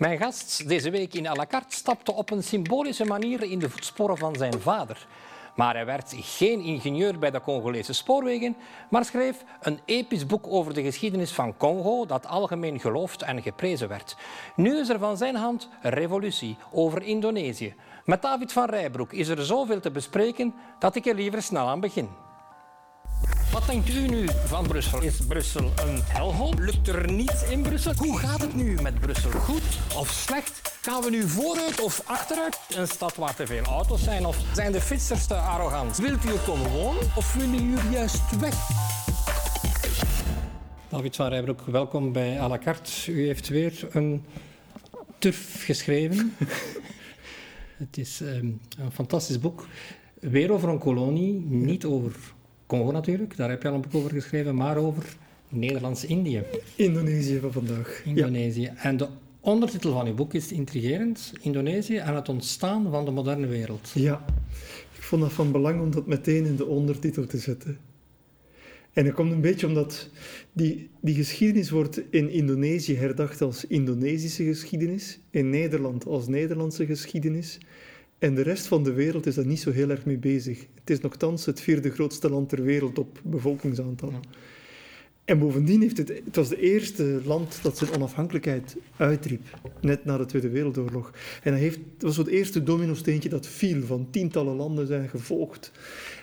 Mijn gast deze week in à la carte stapte op een symbolische manier in de voetsporen van zijn vader. Maar hij werd geen ingenieur bij de Congolese spoorwegen, maar schreef een episch boek over de geschiedenis van Congo dat algemeen geloofd en geprezen werd. Nu is er van zijn hand een revolutie over Indonesië. Met David van Rijbroek is er zoveel te bespreken dat ik er liever snel aan begin. Wat denkt u nu van Brussel? Is Brussel een hellhole? Lukt er niets in Brussel? Hoe gaat het nu met Brussel? Goed of slecht? Gaan we nu vooruit of achteruit? Een stad waar te veel auto's zijn? Of zijn de fietsers te arrogant? Wilt u er komen wonen of willen jullie juist weg? David van Rijbroek, welkom bij à la carte. U heeft weer een turf geschreven. het is um, een fantastisch boek. Weer over een kolonie, niet over Congo natuurlijk, daar heb je al een boek over geschreven, maar over Nederlands-Indië. Indonesië van vandaag. Indonesië. Ja. En de ondertitel van uw boek is intrigerend, Indonesië en het ontstaan van de moderne wereld. Ja, ik vond dat van belang om dat meteen in de ondertitel te zetten. En dat komt een beetje omdat die, die geschiedenis wordt in Indonesië herdacht als Indonesische geschiedenis, in Nederland als Nederlandse geschiedenis en de rest van de wereld is daar niet zo heel erg mee bezig. Het is nogthans het vierde grootste land ter wereld op bevolkingsaantal. En bovendien heeft het, het was de eerste land dat zijn onafhankelijkheid uitriep, net na de Tweede Wereldoorlog. En dat heeft, het was het eerste domino-steentje dat viel, van tientallen landen zijn gevolgd.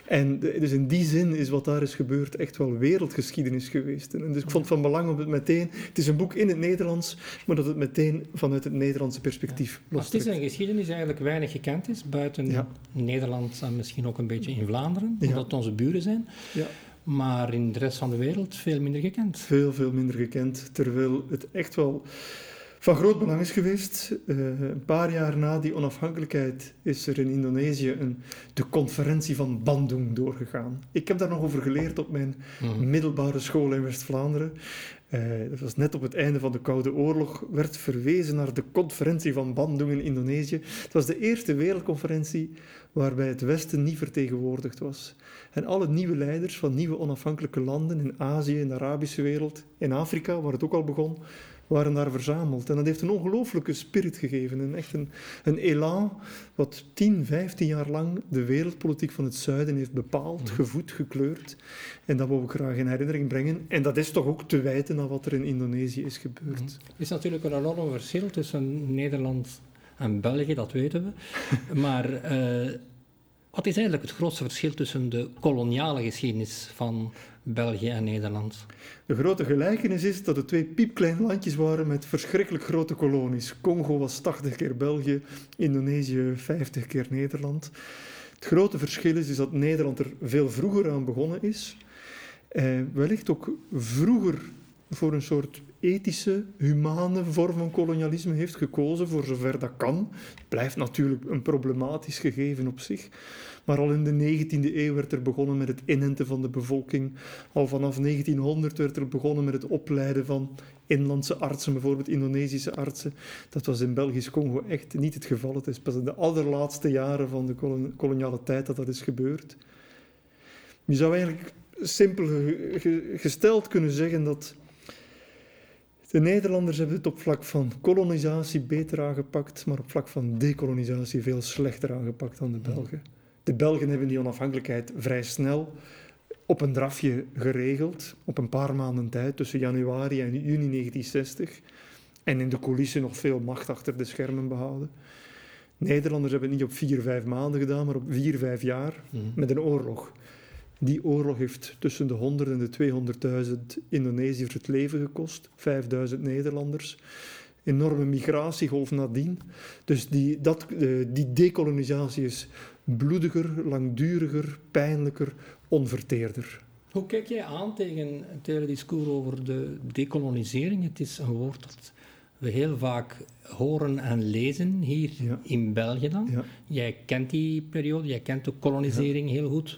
En dus in die zin is wat daar is gebeurd echt wel wereldgeschiedenis geweest. En dus ik vond het van belang om het meteen... Het is een boek in het Nederlands, maar dat het meteen vanuit het Nederlandse perspectief ja. Het is een geschiedenis eigenlijk weinig gekend is, buiten Nederland en misschien ook een beetje in Vlaanderen, omdat het onze buren zijn. Ja maar in de rest van de wereld veel minder gekend. Veel, veel minder gekend, terwijl het echt wel van groot belang is geweest. Uh, een paar jaar na die onafhankelijkheid is er in Indonesië een, de conferentie van Bandung doorgegaan. Ik heb daar nog over geleerd op mijn mhm. middelbare school in West-Vlaanderen. Uh, dat was net op het einde van de Koude Oorlog, werd verwezen naar de conferentie van Bandung in Indonesië. Het was de eerste wereldconferentie waarbij het Westen niet vertegenwoordigd was. En alle nieuwe leiders van nieuwe onafhankelijke landen in Azië, in de Arabische wereld, in Afrika, waar het ook al begon, waren daar verzameld. En dat heeft een ongelooflijke spirit gegeven. En echt een, een elan wat 10, 15 jaar lang de wereldpolitiek van het zuiden heeft bepaald, mhm. gevoed, gekleurd. En dat wil ik graag in herinnering brengen. En dat is toch ook te wijten aan wat er in Indonesië is gebeurd. Mhm. Er is natuurlijk een enorm verschil tussen Nederland en België, dat weten we. maar... Uh, wat is eigenlijk het grootste verschil tussen de koloniale geschiedenis van België en Nederland? De grote gelijkenis is dat het twee piepkleine landjes waren met verschrikkelijk grote kolonies. Congo was 80 keer België, Indonesië 50 keer Nederland. Het grote verschil is, is dat Nederland er veel vroeger aan begonnen is. Eh, wellicht ook vroeger voor een soort ethische, humane vorm van kolonialisme heeft gekozen, voor zover dat kan. Het blijft natuurlijk een problematisch gegeven op zich. Maar al in de 19e eeuw werd er begonnen met het inenten van de bevolking. Al vanaf 1900 werd er begonnen met het opleiden van inlandse artsen, bijvoorbeeld Indonesische artsen. Dat was in Belgisch Congo echt niet het geval. Het is pas in de allerlaatste jaren van de koloniale tijd dat dat is gebeurd. Je zou eigenlijk simpel gesteld kunnen zeggen dat de Nederlanders hebben het op vlak van kolonisatie beter aangepakt, maar op vlak van dekolonisatie veel slechter aangepakt dan de Belgen. De Belgen hebben die onafhankelijkheid vrij snel op een drafje geregeld, op een paar maanden tijd, tussen januari en juni 1960. En in de coulissen nog veel macht achter de schermen behouden. Nederlanders hebben het niet op vier, vijf maanden gedaan, maar op vier, vijf jaar mhm. met een oorlog. Die oorlog heeft tussen de 100 en de 200.000 Indonesiërs het leven gekost, 5000 Nederlanders. Enorme migratiegolf nadien. Dus die, dat, eh, die dekolonisatie is bloediger, langduriger, pijnlijker, onverteerder. Hoe kijk jij aan tegen het hele discours over de decolonisering? Het is een woord dat we heel vaak horen en lezen hier in België dan. Jij kent die periode, jij kent de kolonisering heel goed.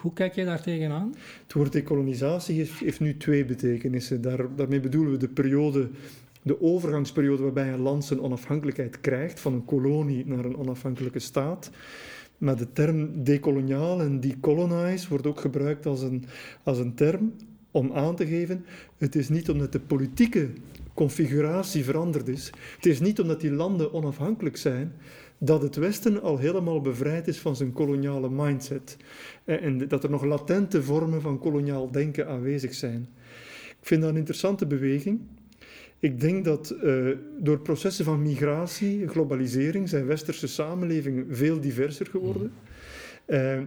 Hoe kijk jij daar tegenaan? Het woord dekolonisatie heeft, nu twee betekenissen. Daar, daarmee bedoelen we de periode, de overgangsperiode waarbij een land zijn onafhankelijkheid krijgt, van een kolonie naar een onafhankelijke staat. Maar de term dekoloniaal en decolonize wordt ook gebruikt als een, als een term om aan te geven, het is niet omdat de politieke configuratie veranderd is. Het is niet omdat die landen onafhankelijk zijn dat het Westen al helemaal bevrijd is van zijn koloniale mindset. Eh, en dat er nog latente vormen van koloniaal denken aanwezig zijn. Ik vind dat een interessante beweging. Ik denk dat uh, door processen van migratie, globalisering, zijn westerse samenlevingen veel diverser geworden. Uh,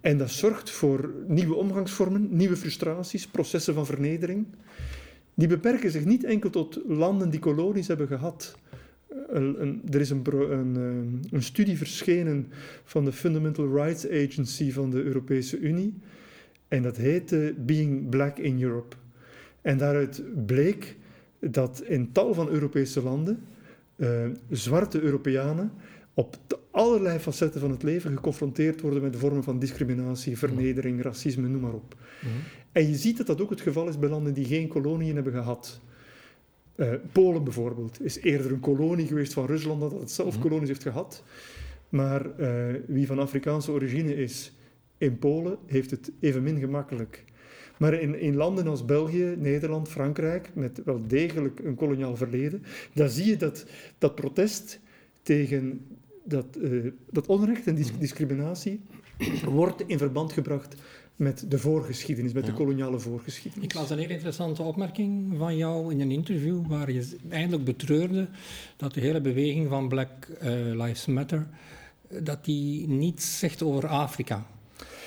en dat zorgt voor nieuwe omgangsvormen, nieuwe frustraties, processen van vernedering. Die beperken zich niet enkel tot landen die kolonies hebben gehad. Een, een, er is een, een, eh, een, studie verschenen van de Fundamental Rights Agency van de Europese Unie. En dat heette Being Black in Europe. En daaruit bleek dat in tal van Europese landen uh, zwarte Europeanen op allerlei facetten van het leven geconfronteerd worden met vormen van discriminatie, vernedering, racisme, noem maar op. Mhm. En je ziet dat dat ook het geval is bij landen die geen koloniën hebben gehad. Uh, Polen bijvoorbeeld is eerder een kolonie geweest van Rusland dan dat het zelf mhm. kolonies heeft gehad. Maar uh, wie van Afrikaanse origine is in Polen, heeft het evenmin gemakkelijk. Maar in, in landen als België, Nederland, Frankrijk, met wel degelijk een koloniaal verleden, daar zie je dat dat protest tegen dat, uh, dat onrecht en discriminatie wordt in verband gebracht met de voorgeschiedenis, met de koloniale voorgeschiedenis. Ik las een heel interessante opmerking van jou in een interview waar je eindelijk betreurde dat de hele beweging van Black uh, Lives Matter dat die niets zegt over Afrika.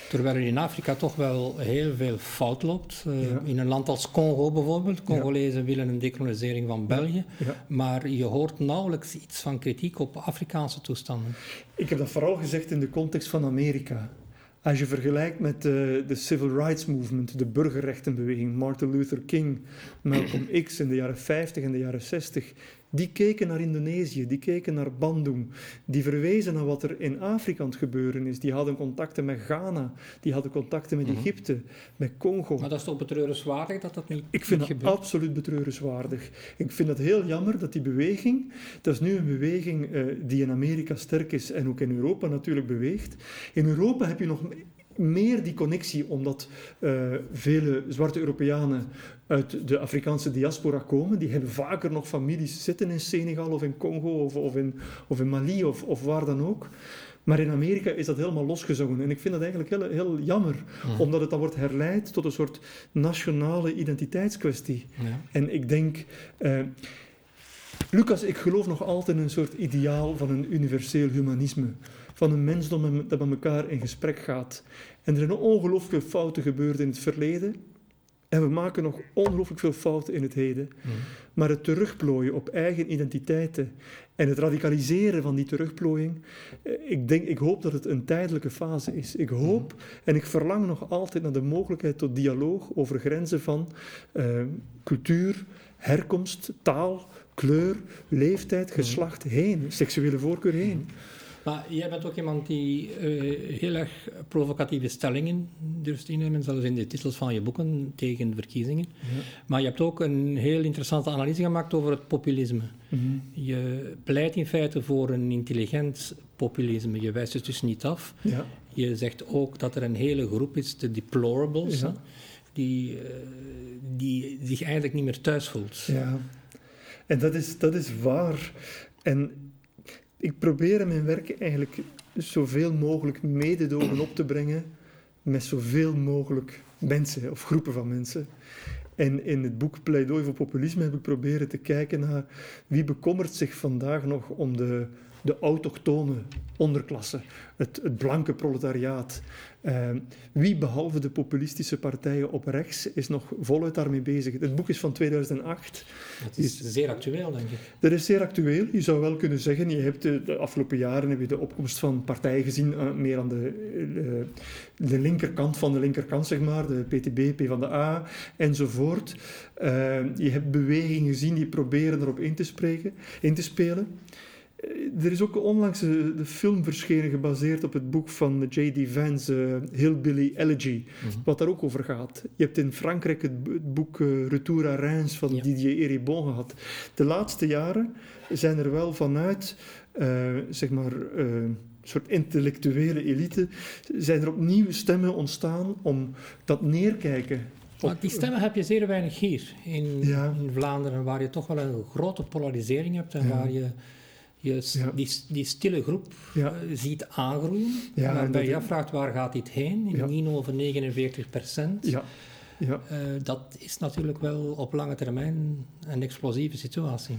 Terwijl er in Afrika toch wel heel veel fout loopt. Uh, In een land als Congo bijvoorbeeld. Congolezen willen een decolonisering van België. Maar je hoort nauwelijks iets van kritiek op Afrikaanse toestanden. Ik heb dat vooral gezegd in de context van Amerika. Als je vergelijkt met de, de, Civil Rights Movement, de burgerrechtenbeweging, Martin Luther King, Malcolm X in de jaren 50 en de jaren 60, die keken naar Indonesië, die keken naar Bandung, die verwezen naar wat er in Afrika aan het gebeuren is. Die hadden contacten met Ghana, die hadden contacten met mhm. Egypte, met Congo. Maar dat is toch betreurenswaardig dat dat niet Ik vind dat absoluut betreurenswaardig. Ik vind het heel jammer dat die beweging, dat is nu een beweging uh, die in Amerika sterk is en ook in Europa natuurlijk beweegt. In Europa heb je nog meer die connectie, omdat uh, vele zwarte Europeanen uit de Afrikaanse diaspora komen. Die hebben vaker nog families zitten in Senegal of in Congo of, of, in, of in Mali of, of waar dan ook. Maar in Amerika is dat helemaal losgezongen. En ik vind dat eigenlijk heel, heel jammer, omdat het dan wordt herleid tot een soort nationale identiteitskwestie. Ja. En ik denk. Uh, Lucas, ik geloof nog altijd in een soort ideaal van een universeel humanisme. Van een mensdom dat met elkaar in gesprek gaat. En er zijn ongelooflijke fouten gebeurd in het verleden. En we maken nog ongelooflijk veel fouten in het heden. Mm. Maar het terugplooien op eigen identiteiten en het radicaliseren van die terugplooiing, eh, ik, denk, ik hoop dat het een tijdelijke fase is. Ik hoop mm. en ik verlang nog altijd naar de mogelijkheid tot dialoog over grenzen van uh, cultuur, herkomst, taal, kleur, leeftijd, mm. geslacht heen, seksuele voorkeur heen. Maar jij bent ook iemand die uh, heel erg provocatieve stellingen durft innemen, zelfs in de titels van je boeken tegen de verkiezingen. Ja. Maar je hebt ook een heel interessante analyse gemaakt over het populisme. Mm -hmm. Je pleit in feite voor een intelligent populisme. Je wijst het dus niet af. Ja. Je zegt ook dat er een hele groep is, de deplorables, ja. die, uh, die zich eigenlijk niet meer thuis voelt. Ja, en dat is, dat is waar. En ik probeer in mijn werk eigenlijk zoveel mogelijk mededogen op te brengen met zoveel mogelijk mensen of groepen van mensen. En in het boek Pleidooi voor Populisme heb ik proberen te kijken naar wie bekommert zich vandaag nog om de, de autochtone onderklasse, het, het blanke proletariaat. Uh, wie behalve de populistische partijen op rechts is nog voluit daarmee bezig? Het boek is van 2008. Het is zeer actueel, denk ik. Dat is zeer actueel. Je zou wel kunnen zeggen, je hebt de, afgelopen jaren heb je de opkomst van partijen gezien, uh, meer aan de, uh, de linkerkant van de linkerkant, zeg maar, de PTB, P van de A enzovoort. je hebt bewegingen gezien die proberen erop in te, spreken, in te spelen. Er is ook onlangs de, film verschenen gebaseerd op het boek van J.D. Vance, uh, Hillbilly Elegy, mhm. wat daar ook over gaat. Je hebt in Frankrijk het, boek uh, Retour à Reims van Didier Eribon gehad. De laatste jaren zijn er wel vanuit, uh, zeg maar, een soort intellectuele elite, zijn er opnieuw stemmen ontstaan om dat neerkijken Maar die stemmen heb je zeer weinig hier in, in, Vlaanderen, waar je toch wel een grote polarisering hebt en waar je, je die, die stille groep eh, ziet aangroeien. Ja, waarbij je afvraagt waar gaat dit heen? In Nino over 49 procent. Ja. Ja. Uh, dat is natuurlijk wel op lange termijn een explosieve situatie.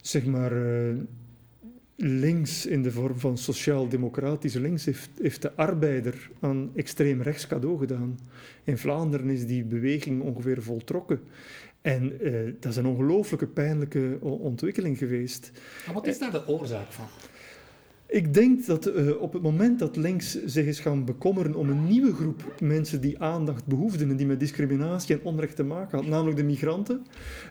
Zeg maar, uh, links in de vorm van sociaal-democratische links heeft, heeft de arbeider aan extreem rechts cadeau gedaan. In Vlaanderen is die beweging ongeveer voltrokken. En uh, dat is een ongelooflijke pijnlijke ontwikkeling geweest. Maar wat is daar de oorzaak van? Ik denk dat uh, op het moment dat links zich is gaan bekommeren om een nieuwe groep mensen die aandacht behoefden en die met discriminatie en onrecht te maken had, namelijk de migranten,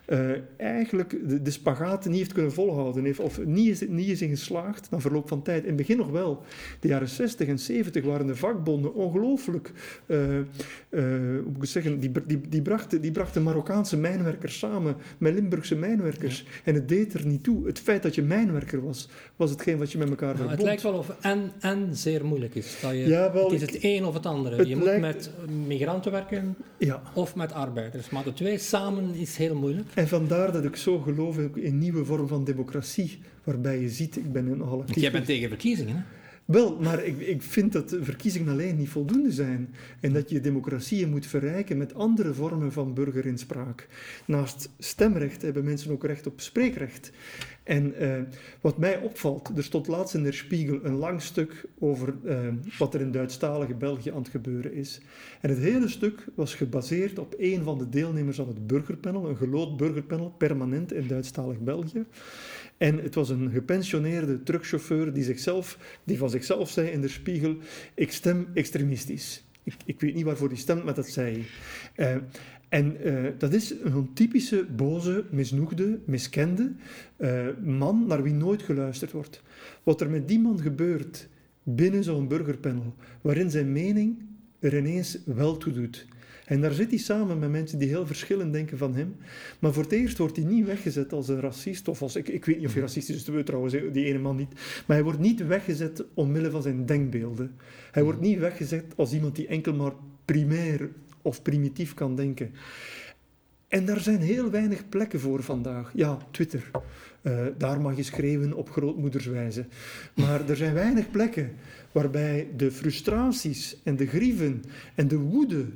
uh, eigenlijk de, de spagaat niet heeft kunnen volhouden, heeft, of niet is, niet is in geslaagd na verloop van tijd. In het begin nog wel. De jaren 60 en 70 waren de vakbonden ongelooflijk, uh, hoe moet ik zeggen, die, die, die, brachten, die brachten Marokkaanse mijnwerkers samen met Limburgse mijnwerkers. En het deed er niet toe. Het feit dat je mijnwerker was, was hetgeen wat je met elkaar het lijkt wel of en, en zeer moeilijk is. Dat je, ja, wel, het is het een of het andere. je moet met migranten werken ja. of met arbeiders. Maar de twee samen is heel moeilijk. En vandaar dat ik zo geloof in een nieuwe vorm van democratie. Waarbij je ziet, ik ben een nogal actief. Jij bent tegen verkiezingen, hè? Wel, maar ik, ik vind dat verkiezingen alleen niet voldoende zijn. En dat je democratieën moet verrijken met andere vormen van burgerinspraak. Naast stemrecht hebben mensen ook recht op spreekrecht. En uh, wat mij opvalt, er stond laatst in de Spiegel een lang stuk over uh, wat er in Duitsstalige België aan het gebeuren is. En het hele stuk was gebaseerd op een van de deelnemers aan het burgerpanel, een geloot burgerpanel, permanent in Duitsstalig België. En het was een gepensioneerde truckchauffeur die, zichzelf, die van zichzelf zei in de spiegel: Ik stem extremistisch. Ik, ik weet niet waarvoor hij stemt, maar dat zei hij. Uh, en uh, dat is een typische boze, misnoegde, miskende uh, man naar wie nooit geluisterd wordt. Wat er met die man gebeurt binnen zo'n burgerpanel, waarin zijn mening er ineens wel toe doet. En daar zit hij samen met mensen die heel verschillend denken van hem. Maar voor het eerst wordt hij niet weggezet als een racist. Of als, ik, ik weet niet of hij racistisch is, trouwens die ene man niet. Maar hij wordt niet weggezet omwille van zijn denkbeelden. Hij wordt niet weggezet als iemand die enkel maar primair of primitief kan denken. En daar zijn heel weinig plekken voor vandaag. Ja, Twitter. Uh, daar mag je schreeuwen op grootmoederswijze. Maar er zijn weinig plekken waarbij de frustraties en de grieven en de woede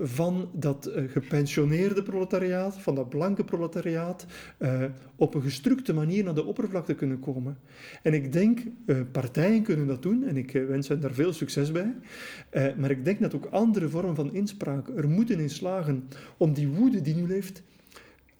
van dat uh, gepensioneerde proletariaat, van dat blanke proletariaat, uh, op een gestrukte manier naar de oppervlakte kunnen komen. En ik denk, uh, partijen kunnen dat doen en ik wens hen daar veel succes bij. maar ik denk dat ook andere vormen van inspraak er moeten in slagen om die woede die nu leeft,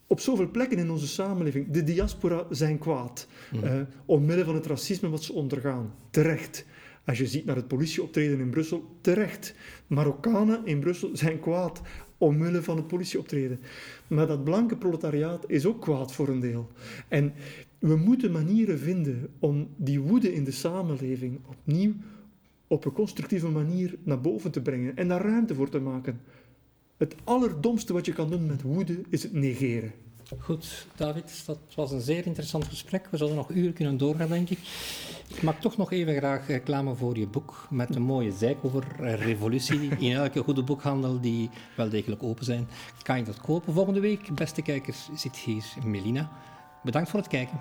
op zoveel plekken in onze samenleving, de diaspora zijn kwaad. Mm. omwille van het racisme wat ze ondergaan. Terecht. Als je ziet naar het politieoptreden in Brussel, terecht. Marokkanen in Brussel zijn kwaad omwille van het politieoptreden. Maar dat blanke proletariaat is ook kwaad voor een deel. En we moeten manieren vinden om die woede in de samenleving opnieuw op een constructieve manier naar boven te brengen en daar ruimte voor te maken. Het allerdomste wat je kan doen met woede is het negeren. Goed, David, dat was een zeer interessant gesprek. We zullen nog uren kunnen doorgaan, denk ik. Ik maak toch nog even graag reclame voor je boek met een mooie zeik over revolutie. In elke goede boekhandel die wel degelijk open zijn, kan je dat kopen. Volgende week, beste kijkers, zit hier Melina. Bedankt voor het kijken.